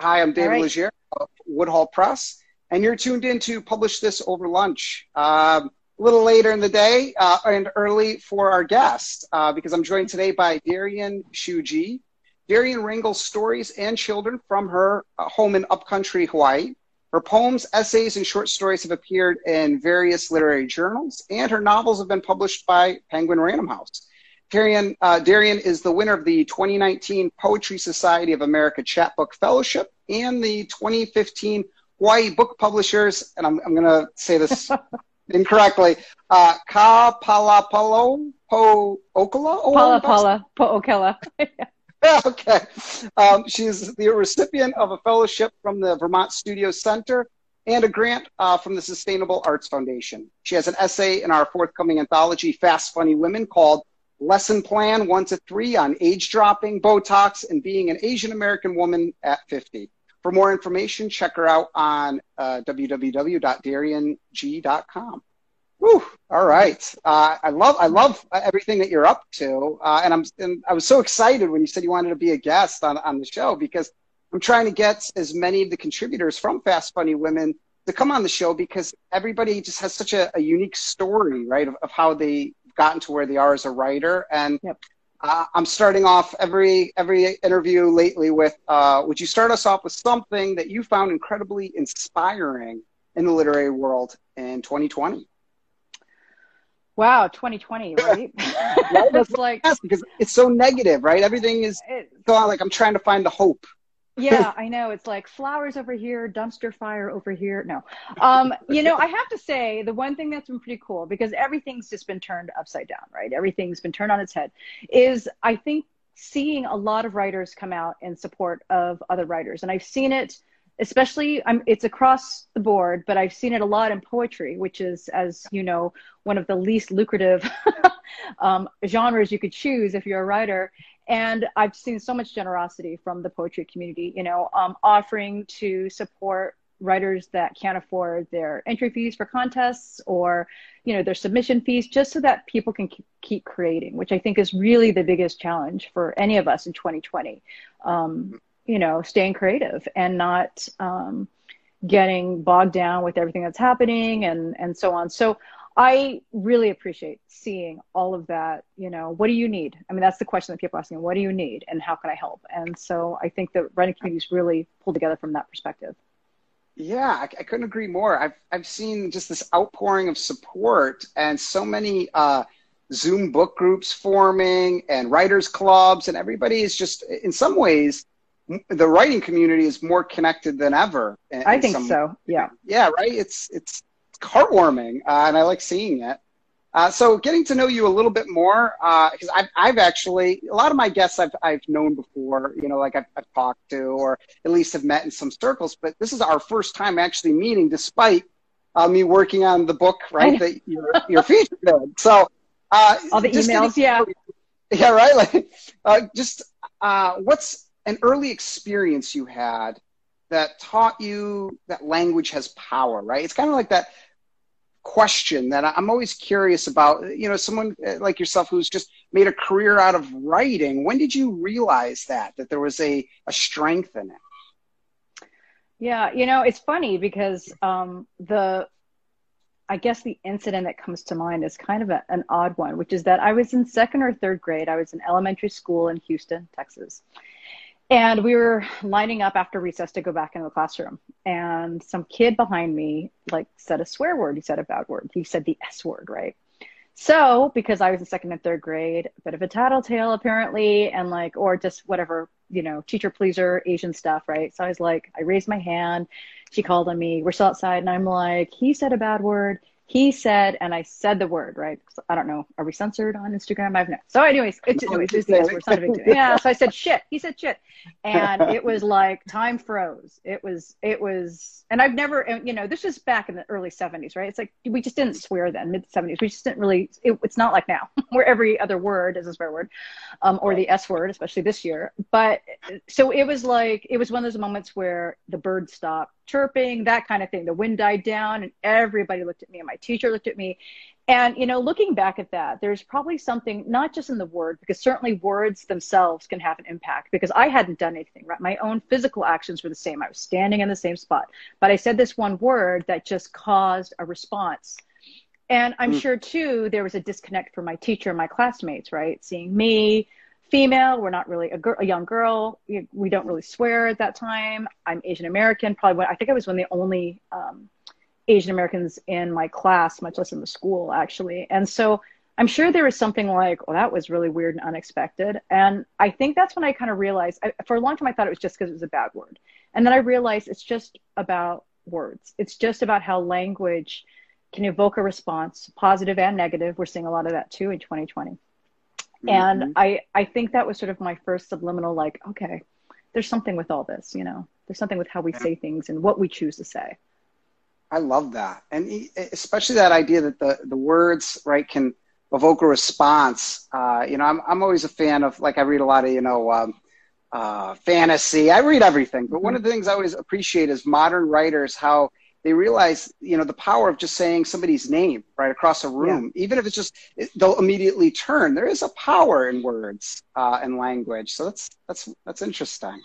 Hi, I'm David right. LeGere of Woodhall Press, and you're tuned in to publish this over lunch. Um, a little later in the day uh, and early for our guest uh, because I'm joined today by Darian Shuji. Darien wrangles stories and children from her uh, home in upcountry Hawaii. Her poems, essays, and short stories have appeared in various literary journals, and her novels have been published by Penguin Random House. Darien, uh, Darien is the winner of the 2019 Poetry Society of America Chapbook Fellowship and the 2015 Hawaii Book Publishers, and I'm, I'm going to say this incorrectly, uh, Ka Palapalo Po Okala? Pala Pala Po'okela. okay. Um, she's the recipient of a fellowship from the Vermont Studio Center and a grant uh, from the Sustainable Arts Foundation. She has an essay in our forthcoming anthology, Fast Funny Women, called Lesson Plan 1 to 3 on age dropping, Botox, and being an Asian American woman at 50. For more information, check her out on uh, www.dariengee.com. Whew, all right. Uh, I love I love everything that you're up to, uh, and I'm and I was so excited when you said you wanted to be a guest on on the show because I'm trying to get as many of the contributors from Fast Funny Women to come on the show because everybody just has such a, a unique story, right, of, of how they gotten to where they are as a writer. And Yep. uh, I'm starting off every every interview lately with, uh, would you start us off with something that you found incredibly inspiring in the literary world in 2020? Wow, 2020, right? it's like, because it's so negative, right? Everything is it, so like I'm trying to find the hope. Yeah, I know. It's like flowers over here, dumpster fire over here. No, um, you know, I have to say the one thing that's been pretty cool because everything's just been turned upside down, right? Everything's been turned on its head. Is I think seeing a lot of writers come out in support of other writers, and I've seen it especially I'm, it's across the board but i've seen it a lot in poetry which is as you know one of the least lucrative um, genres you could choose if you're a writer and i've seen so much generosity from the poetry community you know um, offering to support writers that can't afford their entry fees for contests or you know their submission fees just so that people can keep, creating which i think is really the biggest challenge for any of us in 2020 um, you know staying creative and not um, getting bogged down with everything that's happening and and so on. So i really appreciate seeing all of that you know what do you need i mean that's the question that people are asking what do you need and how can i help and so i think the writing communities really pull together from that perspective Yeah, I, I couldn't agree more. I've I've seen just this outpouring of support and so many uh, Zoom book groups forming and writers clubs, and everybody is just in some ways the writing community is more connected than ever. in- i think some- so yeah Yeah, right. It's it's heartwarming, uh, and I like seeing it. Uh, so getting to know you a little bit more, because I've, I've actually, a lot of my guests I've, I've known before, you know, like I've, I've talked to or at least have met in some circles, but this is our first time actually meeting despite uh, me working on the book, right, that you're, you're featured in. So uh, all the emails getting- yeah yeah, right. Like, uh, just uh, what's an early experience you had that taught you that language has power, right? It's kind of like that question that I'm always curious about. You know, someone uh, like yourself who's just made a career out of writing. When did you realize that that there was a a strength in it? Yeah, you know, it's funny because um, the, I guess the incident that comes to mind is kind of a, an odd one, which is that I was in second or third grade. I was in elementary school in Houston, Texas. And we were lining up after recess to go back into the classroom. And some kid behind me, like, said a swear word. He said a bad word. He said the S word, right? So, because I was in second and third grade, a bit of a tattletale apparently, and like, or just whatever, you know, teacher pleaser, Asian stuff, right? So I was like, I raised my hand. She called on me. We're still outside, and I'm like, he said a bad word. He said, and I said the word, right? I don't know. Are we censored on Instagram? I've no. So, anyways, it's, No, anyways, it's the can S say it. word. It's not a big deal. Yeah. So I said shit. He said shit, and it was like time froze. It was, it was, and I've never, you know, this was back in the early '70s, right? It's like we just didn't swear then, mid '70s. We just didn't really. It, it's not like now, where every other word is a swear word, um, or the S word, especially this year. But so it was like it was one of those moments where the birds stopped chirping, that kind of thing. The wind died down, and everybody looked at me, and my teacher looked at me, And, you know, looking back at that, there's probably something, not just in the word, because certainly words themselves can have an impact because I hadn't done anything, right? My own physical actions were the same. I was standing in the same spot, but I said this one word that just caused a response. And I'm mm. sure too, there was a disconnect for my teacher and my classmates, right? Seeing me, female, we're not really a, girl, a young girl. We don't really swear at that time. I'm Asian American, probably, I think I was one of the only, um, Asian Americans in my class, much less in the school, actually. And so I'm sure there was something like, well, that was really weird and unexpected. And I think that's when I kind of realized, I, for a long time, I thought it was just because it was a bad word. And then I realized it's just about words. It's just about how language can evoke a response, positive and negative. We're seeing a lot of that too in 2020. Mm-hmm. And I, I think that was sort of my first subliminal, like, okay, there's something with all this, you know, there's something with how we say things and what we choose to say. I love that, and especially that idea that the the words right can evoke a response. Uh, you know, I'm I'm always a fan of like I read a lot of you know um, uh, fantasy. I read everything, but one of the things I always appreciate is modern writers how they realize you know the power of just saying somebody's name right across a room, yeah. even if it's just they'll immediately turn. There is a power in words uh, and language, so that's that's that's interesting.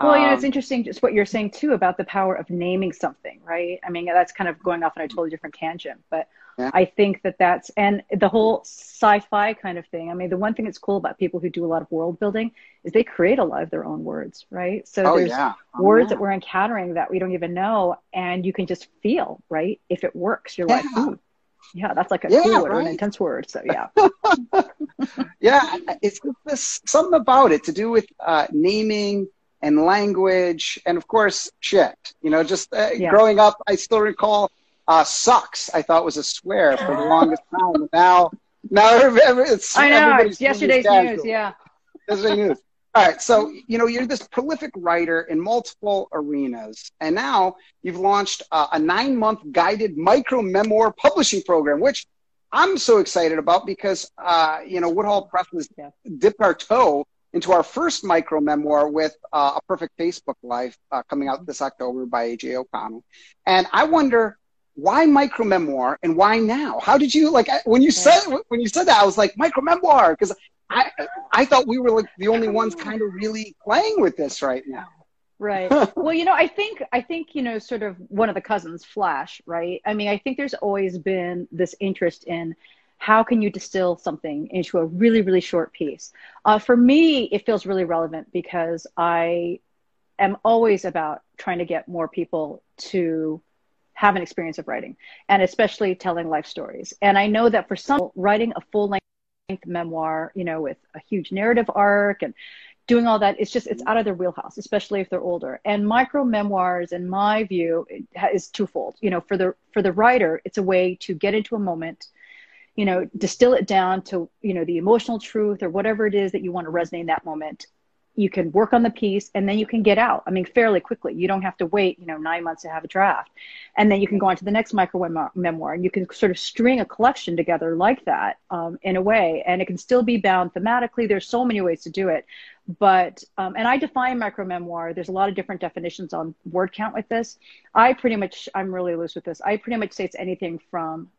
Well, you know, it's um, interesting just what you're saying too about the power of naming something, right? I mean, that's kind of going off on a totally different tangent, but yeah. I think that that's and the whole sci-fi kind of thing. I mean, the one thing that's cool about people who do a lot of world building is they create a lot of their own words, right? So oh, there's yeah. oh, words yeah. that we're encountering that we don't even know, and you can just feel, right? If it works, you're like, Ooh, yeah, that's like a cool word, right? an intense word. So yeah, yeah, it's this something about it to do with uh, naming and language and of course shit. You know just uh, yeah. growing up i still recall uh, sucks i thought was a swear for the longest time. Now now it's i know it's yesterday's news yeah. Yesterday's news. All right so you know you're this prolific writer in multiple arenas and now you've launched uh, a nine month guided micro memoir publishing program which i'm so excited about because uh, you know woodhall press has yeah. dipped our toe into our first micro memoir with uh, a perfect Facebook life uh, coming out this October by AJ O'Connell. And I wonder why micro memoir and why now? How did you like when you said when you said that? I was like micro memoir because I I thought we were like the only ones kind of really playing with this right now. Right. well, you know, I think I think you know, sort of one of the cousins, Flash. Right. I mean, I think there's always been this interest in how can you distill something into a really really short piece? Uh, for me it feels really relevant because i am always about trying to get more people to have an experience of writing and especially telling life stories. And i know that for some writing a full length memoir you know with a huge narrative arc and doing all that it's just it's out of their wheelhouse especially if they're older. And micro memoirs in my view is twofold. You know for the for the writer it's a way to get into a moment you know distill it down to you know the emotional truth or whatever it is that you want to resonate in that moment. You can work on the piece and then you can get out. I mean fairly quickly. You don't have to wait you know nine months to have a draft. And then you can go on to the next micro memoir and you can sort of string a collection together like that um, in a way. And it can still be bound thematically. There's so many ways to do it. But um, and i define micro memoir. There's a lot of different definitions on word count with this. I pretty much i'm really loose with this. I pretty much say it's anything from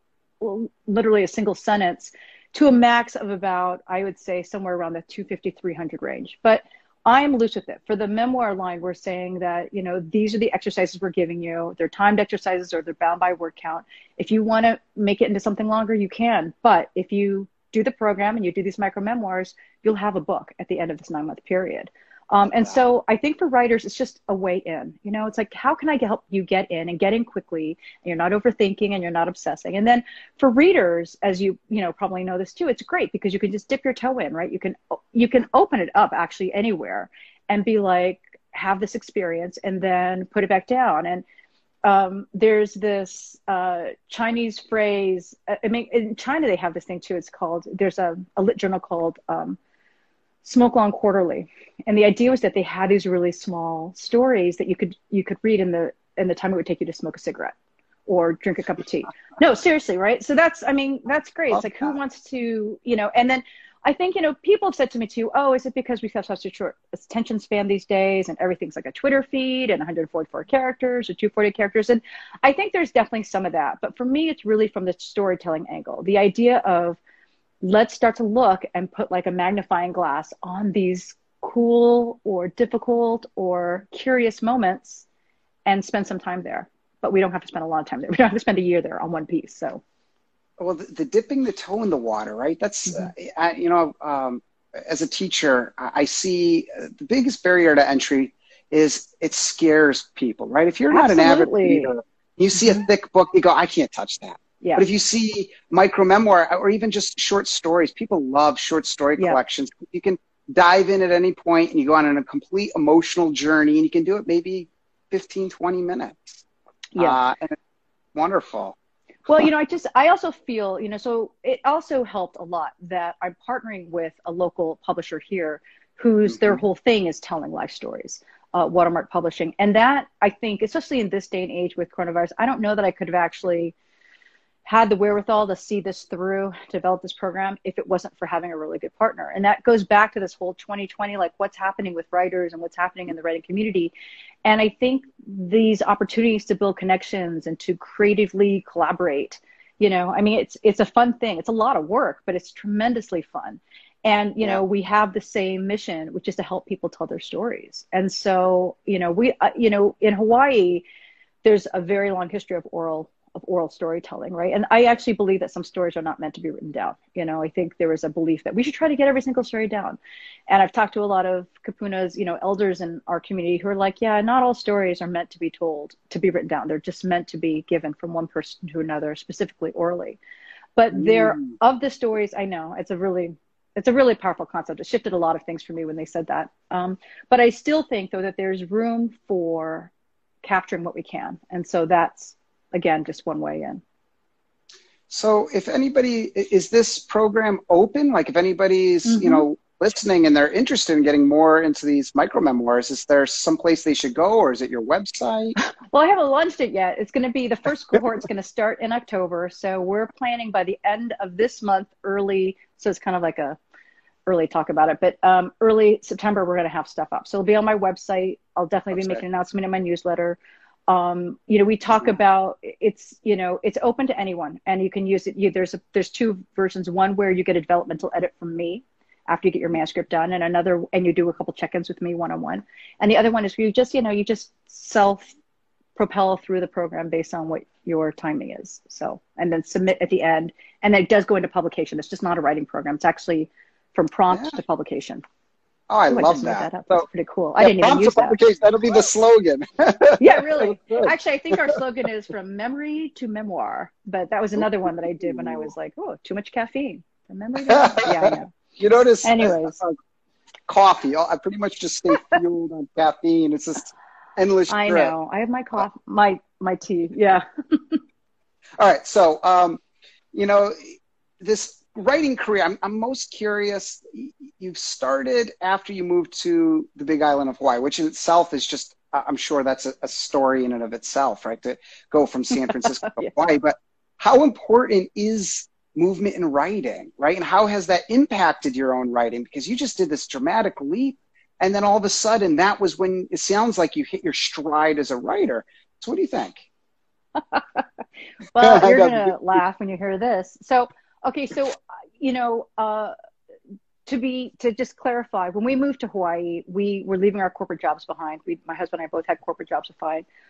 literally a single sentence to a max of about, I would say, somewhere around the 250, 300 range. But I'm loose with it. For the memoir line, we're saying that, you know, these are the exercises we're giving you. They're timed exercises or they're bound by word count. If you want to make it into something longer, you can. But if you do the program and you do these micro memoirs, you'll have a book at the end of this nine month period. Um, and so I think for writers, it's just a way in. You know, it's like, how can I help you get in and get in quickly? And you're not overthinking and you're not obsessing. And then for readers, as you you know probably know this too, it's great because you can just dip your toe in, right? You can you can open it up actually anywhere and be like, have this experience, and then put it back down. And um, there's this uh, Chinese phrase. I mean, in China they have this thing too. It's called. There's a, a lit journal called. Um, SmokeLong Quarterly, and the idea was that they had these really small stories that you could you could read in the in the time it would take you to smoke a cigarette or drink a cup of tea. No, seriously, right? So that's I mean that's great. It's like who wants to you know? And then I think, you know, people have said to me too, oh, is it because we have such a short attention span these days and everything's like a Twitter feed and 144 characters or 240 characters? And I think there's definitely some of that. But for me, it's really from the storytelling angle. The idea of let's start to look and put like a magnifying glass on these cool or difficult or curious moments and spend some time there. But we don't have to spend a lot of time there. We don't have to spend a year there on one piece. So well the, the, dipping the toe in the water right that's mm-hmm. uh, I, you know um, as a teacher i see uh, the biggest barrier to entry is it scares people right if you're not Absolutely. an avid reader you see mm-hmm. a thick book you go i can't touch that yeah. But if you see micro memoir or even just short stories, people love short story yeah. collections. You can dive in at any point and you go on a complete emotional journey and you can do it maybe 15, 20 minutes. Yeah. Uh, and it's wonderful. Well, you know, I just, I also feel, you know, so it also helped a lot that I'm partnering with a local publisher here whose mm-hmm. their whole thing is telling life stories, uh, Watermark Publishing. And that, I think, especially in this day and age with coronavirus, I don't know that I could have actually had the wherewithal to see this through, develop this program, if it wasn't for having a really good partner. And that goes back to this whole 2020, like what's happening with writers and what's happening in the writing community. And I think these opportunities to build connections and to creatively collaborate, you know, I mean, it's it's a fun thing. It's a lot of work, but it's tremendously fun. And you yeah. know, we have the same mission, which is to help people tell their stories. And so, you know, we, uh, you know, in Hawaii, there's a very long history of oral of oral storytelling, right? And I actually believe that some stories are not meant to be written down. You know, I think there is a belief that we should try to get every single story down. And I've talked to a lot of Kupuna's, you know, elders in our community who are like, yeah, not all stories are meant to be told, to be written down. They're just meant to be given from one person to another, specifically orally. But mm. there, of the stories, I know it's a really it's a really powerful concept. It shifted a lot of things for me when they said that. Um, but I still think though that there's room for capturing what we can, and so that's again, just one way in. So if anybody, is this program open? Like if anybody's, mm-hmm. you know, listening and they're interested in getting more into these micro memoirs, is there some place they should go or is it your website? Well, I haven't launched it yet. It's going to be the first cohort is going to start in October. So we're planning by the end of this month, early. So it's kind of like a early talk about it, but um, early September, we're going to have stuff up. So it'll be on my website. I'll definitely website. be making an announcement in my newsletter um, you know we talk about it's you know it's open to anyone and you can use it you, there's a, there's two versions one where you get a developmental edit from me after you get your manuscript done and another and you do a couple check-ins with me one-on-one. And the other one is where you just you know you just self propel through the program based on what your timing is. So and then submit at the end and it does go into publication. It's just not a writing program. It's actually from prompt yeah. to publication Oh, I love that. that That's pretty cool. Yeah, I didn't even use that. That'll be the slogan. yeah, really. Actually, I think our slogan is from memory to memoir. But that was another one that I did when I was like, oh, too much caffeine. From memory. yeah, I know. You notice. Anyways, uh, coffee. I pretty much just stay fueled on caffeine. It's just endless. I know. I have my coffee, my my tea. Yeah. All right. So, um, you know, this writing career, I'm, I'm most curious. You've started after you moved to the Big Island of Hawaii, which in itself is just, I'm sure that's a, a story in and of itself, right? To go from San Francisco to Hawaii. But how important is movement in writing, right? And how has that impacted your own writing? Because you just did this dramatic leap. And then all of a sudden, that was when it sounds like you hit your stride as a writer. So, what do you think? well, you're going to laugh when you hear this. So, Okay, so you know, uh, to be to just clarify, when we moved to Hawaii, we were leaving our corporate jobs behind. We, my husband and I both had corporate jobs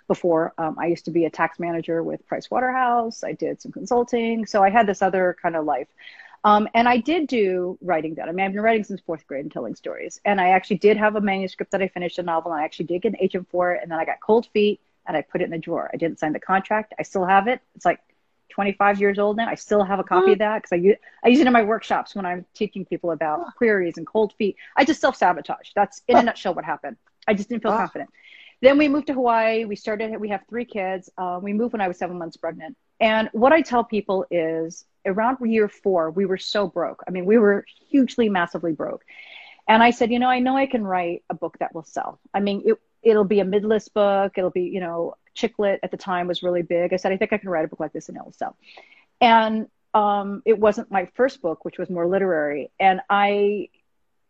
before. Um, I used to be a tax manager with Price Waterhouse. I did some consulting, so I had this other kind of life. Um, and I did do writing that. I mean, I've been writing since fourth grade and telling stories. And I actually did have a manuscript that I finished a novel, and I actually did get an agent for it. And then I got cold feet, and I put it in the drawer. I didn't sign the contract. I still have it. It's like 25 years old now. I still have a copy of that because I use, I use it in my workshops when I'm teaching people about queries and cold feet. I just self sabotage. That's in a nutshell what happened. I just didn't feel confident. Then we moved to Hawaii. We started, we have three kids. Uh, we moved when I was seven months pregnant. And what I tell people is around year four, we were so broke. I mean, we were hugely, massively broke. And I said, you know, I know I can write a book that will sell. I mean, it, it'll be a mid-list book. It'll be, you know, chick lit at the time was really big. I said, I think I can write a book like this and it'll sell. And um, it wasn't my first book, which was more literary, and I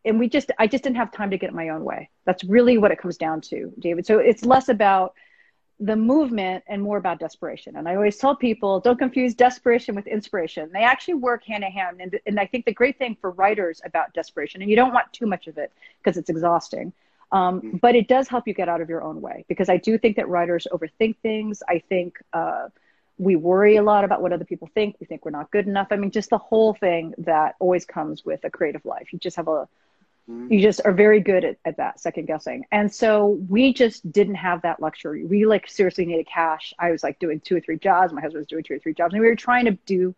and we just I just didn't have time to get my own way. That's really what it comes down to, David. So it's less about the movement and more about desperation. And I always tell people don't confuse desperation with inspiration. They actually work hand in hand. And, and I think the great thing for writers about desperation, and you don't want too much of it because it's exhausting, um, mm-hmm. but it does help you get out of your own way because I do think that writers overthink things. I think uh, we worry a lot about what other people think. We think we're not good enough. I mean, just the whole thing that always comes with a creative life. You just have a Mm-hmm. You just are very good at, at that second guessing. And so we just didn't have that luxury. We like seriously needed cash. I was like doing two or three jobs. My husband was doing two or three jobs. And we were trying to do,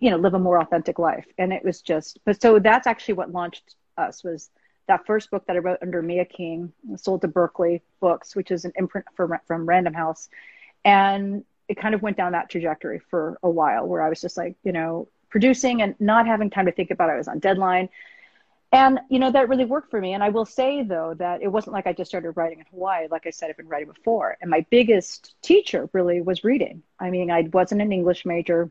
you know, live a more authentic life. And it was just, but so that's actually what launched us was that first book that I wrote under Mia King, sold to Berkley Books, which is an imprint from, from Random House. And it kind of went down that trajectory for a while where I was just like, you know, producing and not having time to think about it. I was on deadline. And you know that really worked for me. And i will say though that it wasn't like i just started writing in hawaii. Like i said i've been writing before. And my biggest teacher really was reading. I mean i wasn't an english major.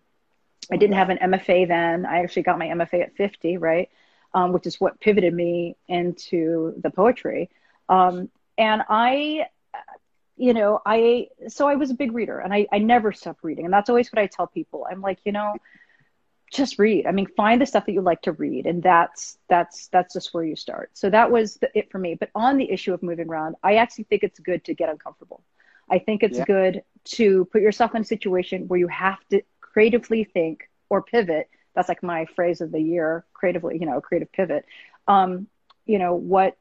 I didn't have an mfa then. I actually got my mfa at 50 right um, which is what pivoted me into the poetry um, and i you know i so i was a big reader and I, I never stopped reading and that's always what i tell people i'm like you know just read. I mean, find the stuff that you like to read, and that's that's that's just where you start. So that was the, it for me. But on the issue of moving around, I actually think it's good to get uncomfortable. I think it's yeah. good to put yourself in a situation where you have to creatively think or pivot. That's like my phrase of the year, creatively, you know, creative pivot. Um, you know, what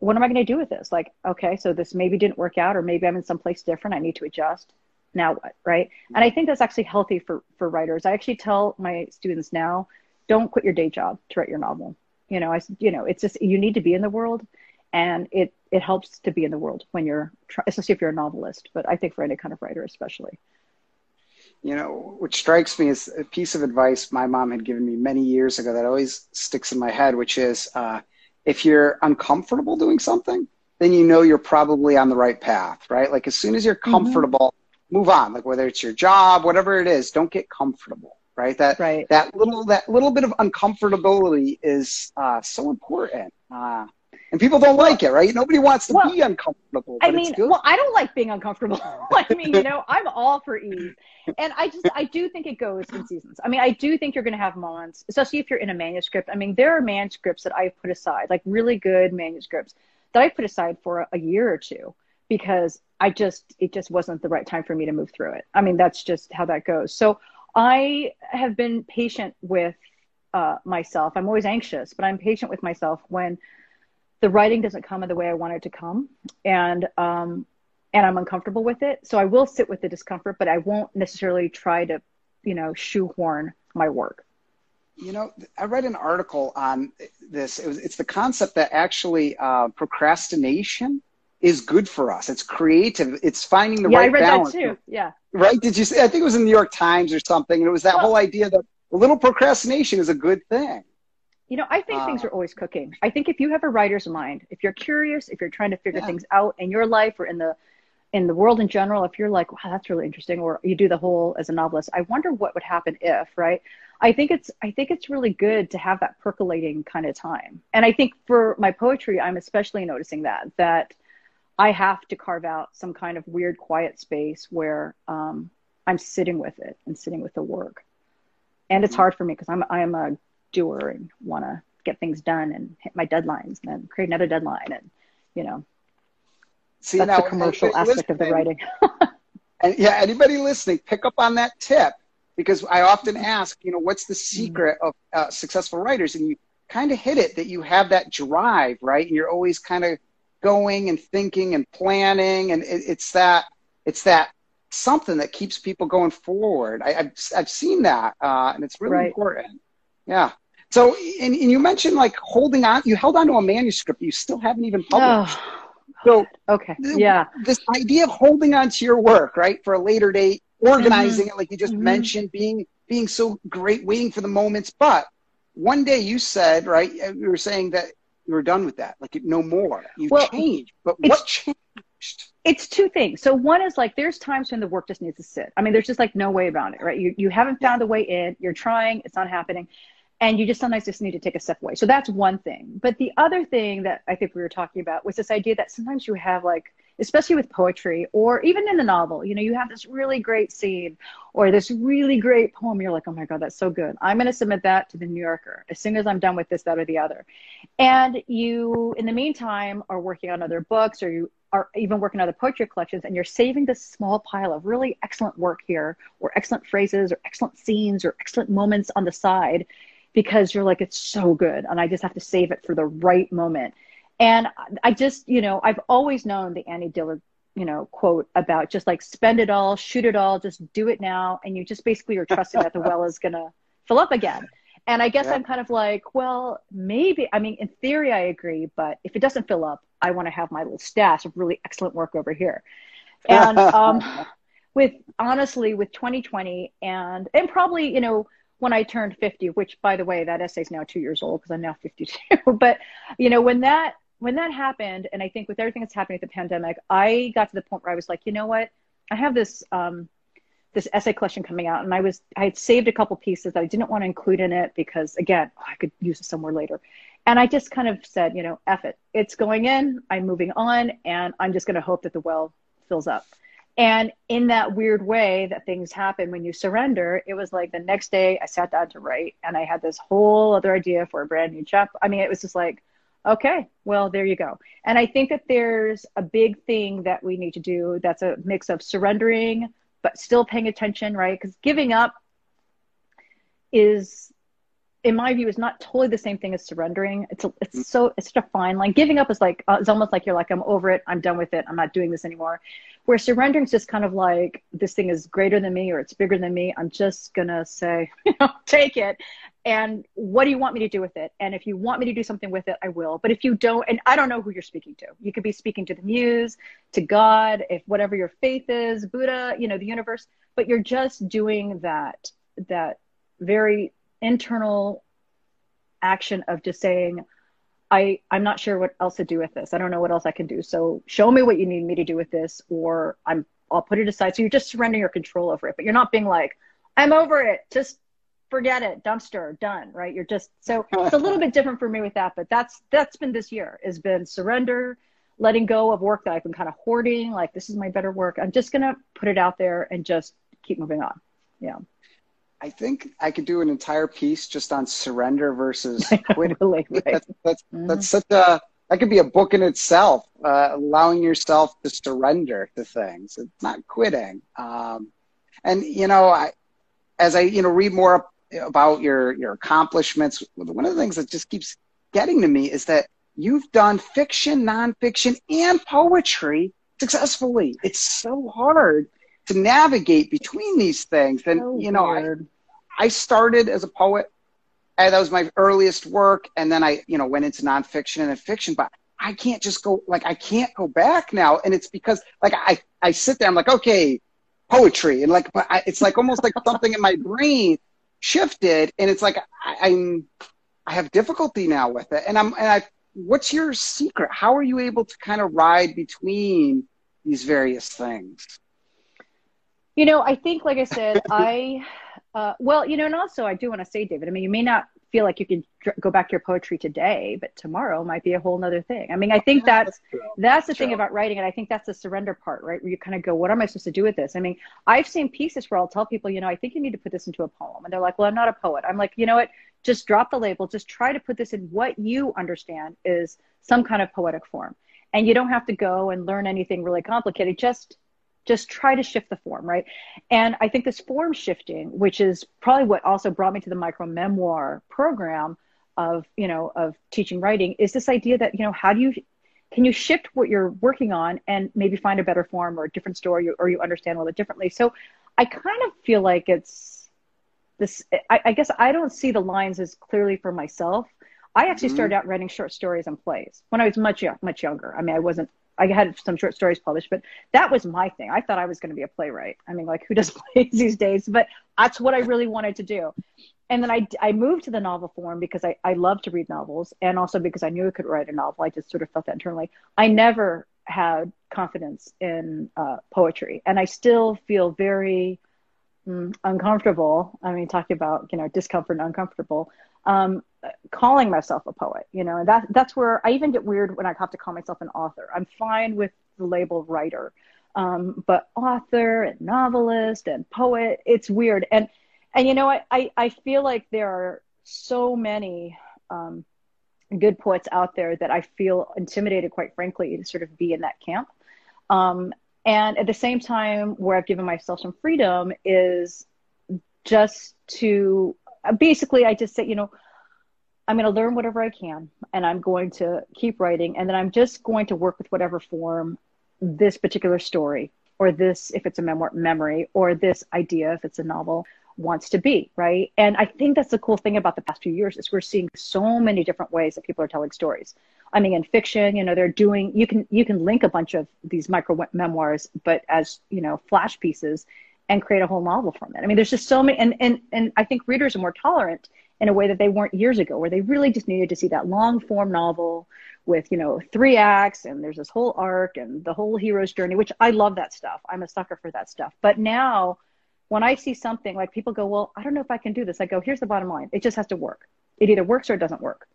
what am I going to do with this? Like, okay, so this maybe didn't work out, or maybe I'm in some place different. I need to adjust now what right and i think that's actually healthy for for writers i actually tell my students now don't quit your day job to write your novel you know i you know it's just you need to be in the world and it it helps to be in the world when you're especially if you're a novelist but i think for any kind of writer especially you know which strikes me as a piece of advice my mom had given me many years ago that always sticks in my head which is uh, if you're uncomfortable doing something then you know you're probably on the right path right like as soon as you're mm-hmm. comfortable move on. Like whether it's your job, whatever it is, don't get comfortable. Right. That right. that little that little bit of uncomfortability is uh, so important. Uh, and people don't like it, right? Nobody wants to well, be uncomfortable. I mean, well, I don't like being uncomfortable. I mean, you know, I'm all for ease, and I just I do think it goes in seasons. I mean, I do think you're going to have moments, especially if you're in a manuscript. I mean, there are manuscripts that I've put aside, like really good manuscripts that I put aside for a, a year or two because I just it just wasn't the right time for me to move through it. I mean, that's just how that goes. So I have been patient with uh, myself. I'm always anxious, but I'm patient with myself when the writing doesn't come in the way I want it to come, and um, and I'm uncomfortable with it. So I will sit with the discomfort, but I won't necessarily try to, you know, shoehorn my work. You know, I read an article on this. It was, it's the concept that actually uh, procrastination is good for us. It's creative. It's finding the yeah, right I read balance. That too. Yeah. Right? Did you see? I think it was in the New York Times or something. And it was that well, whole idea that a little procrastination is a good thing. You know, I think uh, things are always cooking. I think if you have a writer's mind, if you're curious, if you're trying to figure yeah. things out in your life or in the in the world in general, if you're like, wow, that's really interesting, or you do the whole as a novelist, I wonder what would happen if, right? I think it's I think it's really good to have that percolating kind of time. And I think for my poetry, I'm especially noticing that that I have to carve out some kind of weird quiet space where um, I'm sitting with it and sitting with the work. And it's mm-hmm. hard for me because I'm I'm a doer and want to get things done and hit my deadlines and then create another deadline and you know See, that's now, the commercial aspect of the writing. and yeah, anybody listening, pick up on that tip because I often ask, you know, what's the mm-hmm. secret of uh, successful writers? And you kind of hit it that you have that drive, right? And you're always kind of going and thinking and planning, and it, it's that it's that something that keeps people going forward. I, have I've seen that, uh, and it's really right. important. Yeah. So, and, and, you mentioned like holding on. You held on to a manuscript you still haven't even published. Oh, so, okay, yeah. This idea of holding on to your work, right, for a later date, organizing mm-hmm. it, like you just mm-hmm. mentioned, being being so great, waiting for the moments. But one day you said, right, you were saying that you were done with that. Like no more. You've well, changed. But what changed? it's two things. So one is like there's times when the work just needs to sit. I mean, there's just like no way about it, right? You you haven't found a way in. You're trying, it's not happening, and you just sometimes just need to take a step away. So that's one thing. But the other thing that I think we were talking about was this idea that sometimes you have like especially with poetry or even in a novel, you know, you have this really great scene or this really great poem. You're like, oh my God, that's so good. I'm going to submit that to the New Yorker as soon as I'm done with this, that, or the other. And you, in the meantime, are working on other books or you are even working on other poetry collections and you're saving this small pile of really excellent work here or excellent phrases or excellent scenes or excellent moments on the side because you're like, it's so good. And I just have to save it for the right moment. And I just, you know, I've always known the Annie Dillard, you know, quote about just like spend it all, shoot it all, just do it now. And you just basically are trusting that the well is going to fill up again. And I guess yeah. I'm kind of like, well, maybe, I mean, in theory, I agree, but if it doesn't fill up, I want to have my little stash of really excellent work over here. And um, with honestly, with 2020 and, and probably, you know, when I turned 50, which by the way, that essay is now two years old because I'm now 52. but, you know, when that when that happened, and I think with everything that's happening with the pandemic, I got to the point where I was like, you know what? I have this um, this essay collection coming out, and I was I had saved a couple pieces that I didn't want to include in it because again, oh, I could use it somewhere later. And I just kind of said, you know, F it. It's going in. I'm moving on, and I'm just going to hope that the well fills up. And in that weird way that things happen when you surrender, it was like the next day I sat down to write, and I had this whole other idea for a brand new chapter. I mean, it was just like Okay, well, there you go. And I think that there's a big thing that we need to do that's a mix of surrendering, but still paying attention, right? Because giving up is, in my view, is not totally the same thing as surrendering. It's a, it's so it's such a fine line. Giving up is like uh, it's almost like you're like I'm over it, I'm done with it, I'm not doing this anymore. Where surrendering is just kind of like this thing is greater than me or it's bigger than me. I'm just gonna say, you know, take it. And what do you want me to do with it? And if you want me to do something with it i will. But if you don't and i don't know who you're speaking to. You could be speaking to the muse to god if whatever your faith is buddha you know the universe. But you're just doing that that very internal action of just saying i i'm not sure what else to do with this. I don't know what else i can do. So show me what you need me to do with this or i'm i'll put it aside. So you're just surrendering your control over it but you're not being like i'm over it. Just forget it. Dumpster. Done right? You're just so it's a little bit different for me with that but that's that's been this year has been surrender letting go of work that i've been kind of hoarding like this is my better work. I'm just gonna put it out there and just keep moving on. Yeah i think i could do an entire piece just on surrender versus quitting really, right. that's, that's, mm-hmm. that's such a that could be a book in itself uh, allowing yourself to surrender to things it's not quitting um, and you know i as I you know read more about your your accomplishments. One of the things that just keeps getting to me is that you've done fiction, nonfiction, and poetry successfully. It's so hard to navigate between these things. And so you know, I, I started as a poet, and that was my earliest work, and then I you know went into nonfiction and fiction, but. I can't just go like I can't go back now, and it's because like I I sit there I'm like okay poetry. And like but I, it's like almost like something in my brain shifted. And it's like I, i'm i have difficulty now with it. And i'm and i what's your secret? How are you able to kind of ride between these various things you know i think like i said i uh, well you know and also i do want to say david i mean you may not feel like you can go back to your poetry today, but tomorrow might be a whole nother thing. I mean, I think that's that's, that's the true. thing about writing, and I think that's the surrender part, right? Where you kind of go, "What am I supposed to do with this?" I mean, I've seen pieces where I'll tell people, you know, I think you need to put this into a poem, and they're like, "Well, I'm not a poet." I'm like, you know what? Just drop the label. Just try to put this in what you understand is some kind of poetic form, and you don't have to go and learn anything really complicated. Just just try to shift the form, right? And I think this form shifting, which is probably what also brought me to the micro memoir program of, you know, of teaching writing, is this idea that, you know, how do you can you shift what you're working on and maybe find a better form or a different story or you understand a little bit differently? So I kind of feel like it's this I, I guess I don't see the lines as clearly for myself. I actually mm-hmm. started out writing short stories and plays when I was much much younger. I mean, I wasn't I had some short stories published, but that was my thing. I thought I was going to be a playwright. I mean, like who does plays these days? But that's what I really wanted to do. And then I, I moved to the novel form because I, I love to read novels and also because I knew I could write a novel. I just sort of felt that internally. I never had confidence in uh, poetry, and I still feel very mm, uncomfortable. I mean, talking about you know discomfort and uncomfortable. Um, calling myself a poet, you know, and that that's where I even get weird when I have to call myself an author. I'm fine with the label writer, um, but author and novelist and poet, it's weird. And and you know, I I, I feel like there are so many um, good poets out there that I feel intimidated, quite frankly, to sort of be in that camp. Um, and at the same time, where I've given myself some freedom is just to basically, I just say, you know, I'm going to learn whatever I can and I'm going to keep writing. And then I'm just going to work with whatever form this particular story or this, if it's a memoir, memory, or this idea, if it's a novel, wants to be, right? And I think that's the cool thing about the past few years is we're seeing so many different ways that people are telling stories. I mean, in fiction, you know, they're doing you can you can link a bunch of these micro memoirs, but as you know, flash pieces, and create a whole novel from it. I mean, there's just so many, and and and I think readers are more tolerant in a way that they weren't years ago, where they really just needed to see that long form novel with you know three acts and there's this whole arc and the whole hero's journey, which I love that stuff. I'm a sucker for that stuff. But now when I see something like people go, well, I don't know if I can do this. I go, here's the bottom line. It just has to work. It either works or it doesn't work.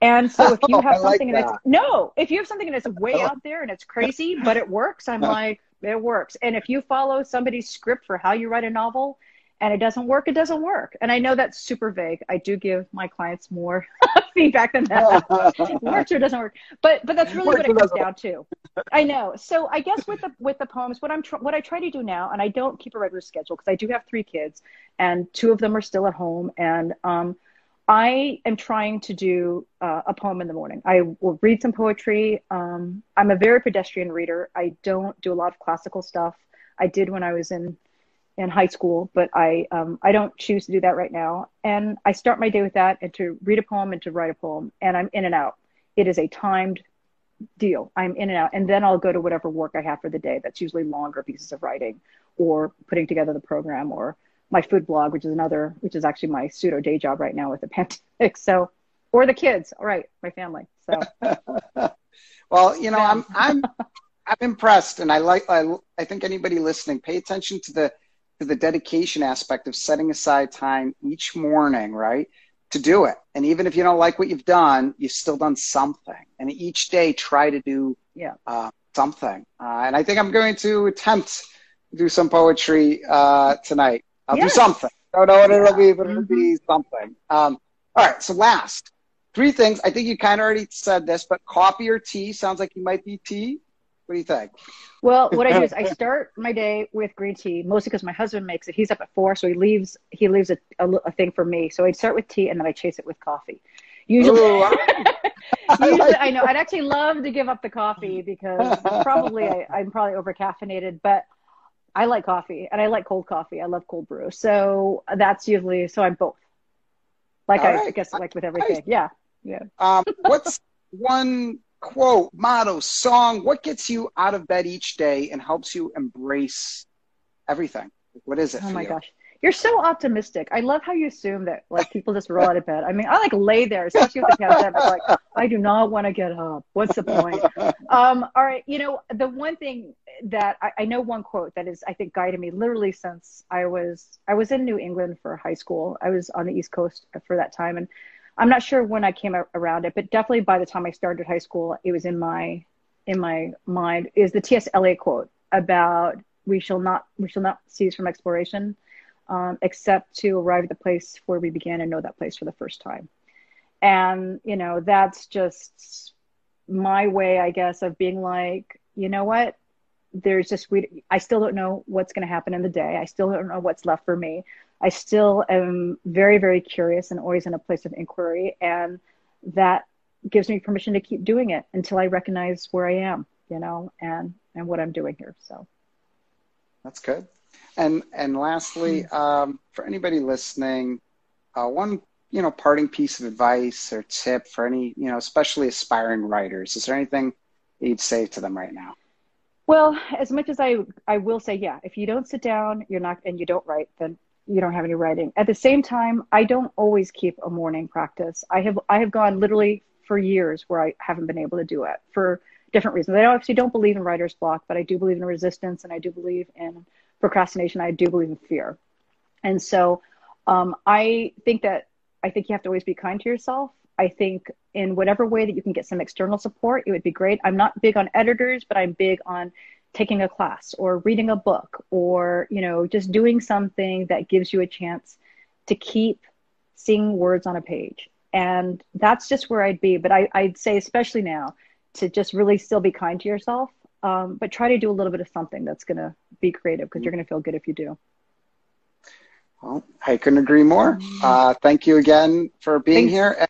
And so if you have something like and it's no, if you have something that's way out there and it's crazy, but it works, I'm like, it works. And if you follow somebody's script for how you write a novel and it doesn't work, it doesn't work. And I know that's super vague. I do give my clients more feedback than that. works or doesn't work. But but that's really what it comes down to. I know. So I guess with the with the poems, what I'm tr- what I try to do now, and I don't keep a regular schedule because I do have three kids, and two of them are still at home, and um, I am trying to do uh, a poem in the morning. I will read some poetry. Um, I'm a very pedestrian reader. I don't do a lot of classical stuff. I did when I was in in high school, but I um, I don't choose to do that right now. And I start my day with that and to read a poem and to write a poem, and I'm in and out. It is a timed deal. I'm in and out, and then I'll go to whatever work I have for the day. That's usually longer pieces of writing, or putting together the program, or my food blog, which is another, which is actually my pseudo day job right now with the pandemic. So, or the kids. All right, my family. So. well, you know, I'm I'm I'm impressed, and I like I I think anybody listening, pay attention to the to the dedication aspect of setting aside time each morning, right? To do it. And even if you don't like what you've done, you've still done something. And each day try to do yeah. Uh, something. Uh, and I think I'm going to attempt to do some poetry uh, tonight. I'll yes. do something. I don't know what it'll be, but it'll be mm-hmm. something. Um, all right. So last three things. I think you kind of already said this, but coffee or tea sounds like you might be tea. What do you think? Well, what I do is I start my day with green tea, mostly because my husband makes it. He's up at four, so he leaves he leaves a, a, a thing for me. So I start with tea, and then I chase it with coffee. Usually, Ooh, usually I know I'd actually love to give up the coffee because probably I, I'm probably over caffeinated, but I like coffee and I like cold coffee. I love cold brew, so that's usually so I'm both. Like I, right. I, guess like with everything, yeah, yeah. Um, what's one quote, motto, song, what gets you out of bed each day and helps you embrace everything? What is it? Oh my you? gosh. You're so optimistic. I love how you assume that like people just roll out of bed. I mean, I like lay there, especially with the pandemic. Like, I do not want to get up. What's the point? Um, all right, you know, the one thing that I, I know one quote that is I think guided me literally since I was I was in New England for high school. I was on the East Coast for that time, and I'm not sure when I came around it, but definitely by the time I started high school, it was in my in my mind is the T.S. Eliot quote about we shall not we shall not cease from exploration, um, except to arrive at the place where we began and know that place for the first time. And you know that's just my way, I guess, of being like, you know what, there's just we I still don't know what's going to happen in the day. I still don't know what's left for me. I still am very, very curious and always in a place of inquiry. And that gives me permission to keep doing it until I recognize where I am, you know, and, and what I'm doing here. So that's good. And, and lastly, hmm. um, for anybody listening, uh, one, you know, parting piece of advice or tip for any, you know, especially aspiring writers, is there anything you'd say to them right now? Well, as much as I, I will say, yeah, if you don't sit down, you're not, and you don't write, then you don't have any writing. At the same time, I don't always keep a morning practice. I have I have gone literally for years where I haven't been able to do it for different reasons. I obviously don't believe in writer's block, but I do believe in resistance and I do believe in procrastination. I do believe in fear. And so um, I think that I think you have to always be kind to yourself. I think in whatever way that you can get some external support, it would be great. I'm not big on editors, but I'm big on taking a class or reading a book or, you know, just doing something that gives you a chance to keep seeing words on a page. And that's just where I'd be. But I, would say, especially now, to just really still be kind to yourself, um, but try to do a little bit of something that's going to be creative because you're going to feel good if you do. Well, I couldn't agree more. Uh, thank you again for being Thanks. here.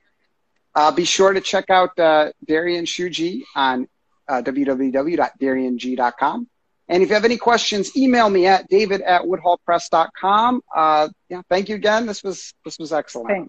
Uh, be sure to check out uh, Darien Hsu Gee on uh, www.dariengee.com. And if you have any questions, email me at david at woodhallpress.com. Uh, yeah, thank you again. This was this was excellent. Thanks.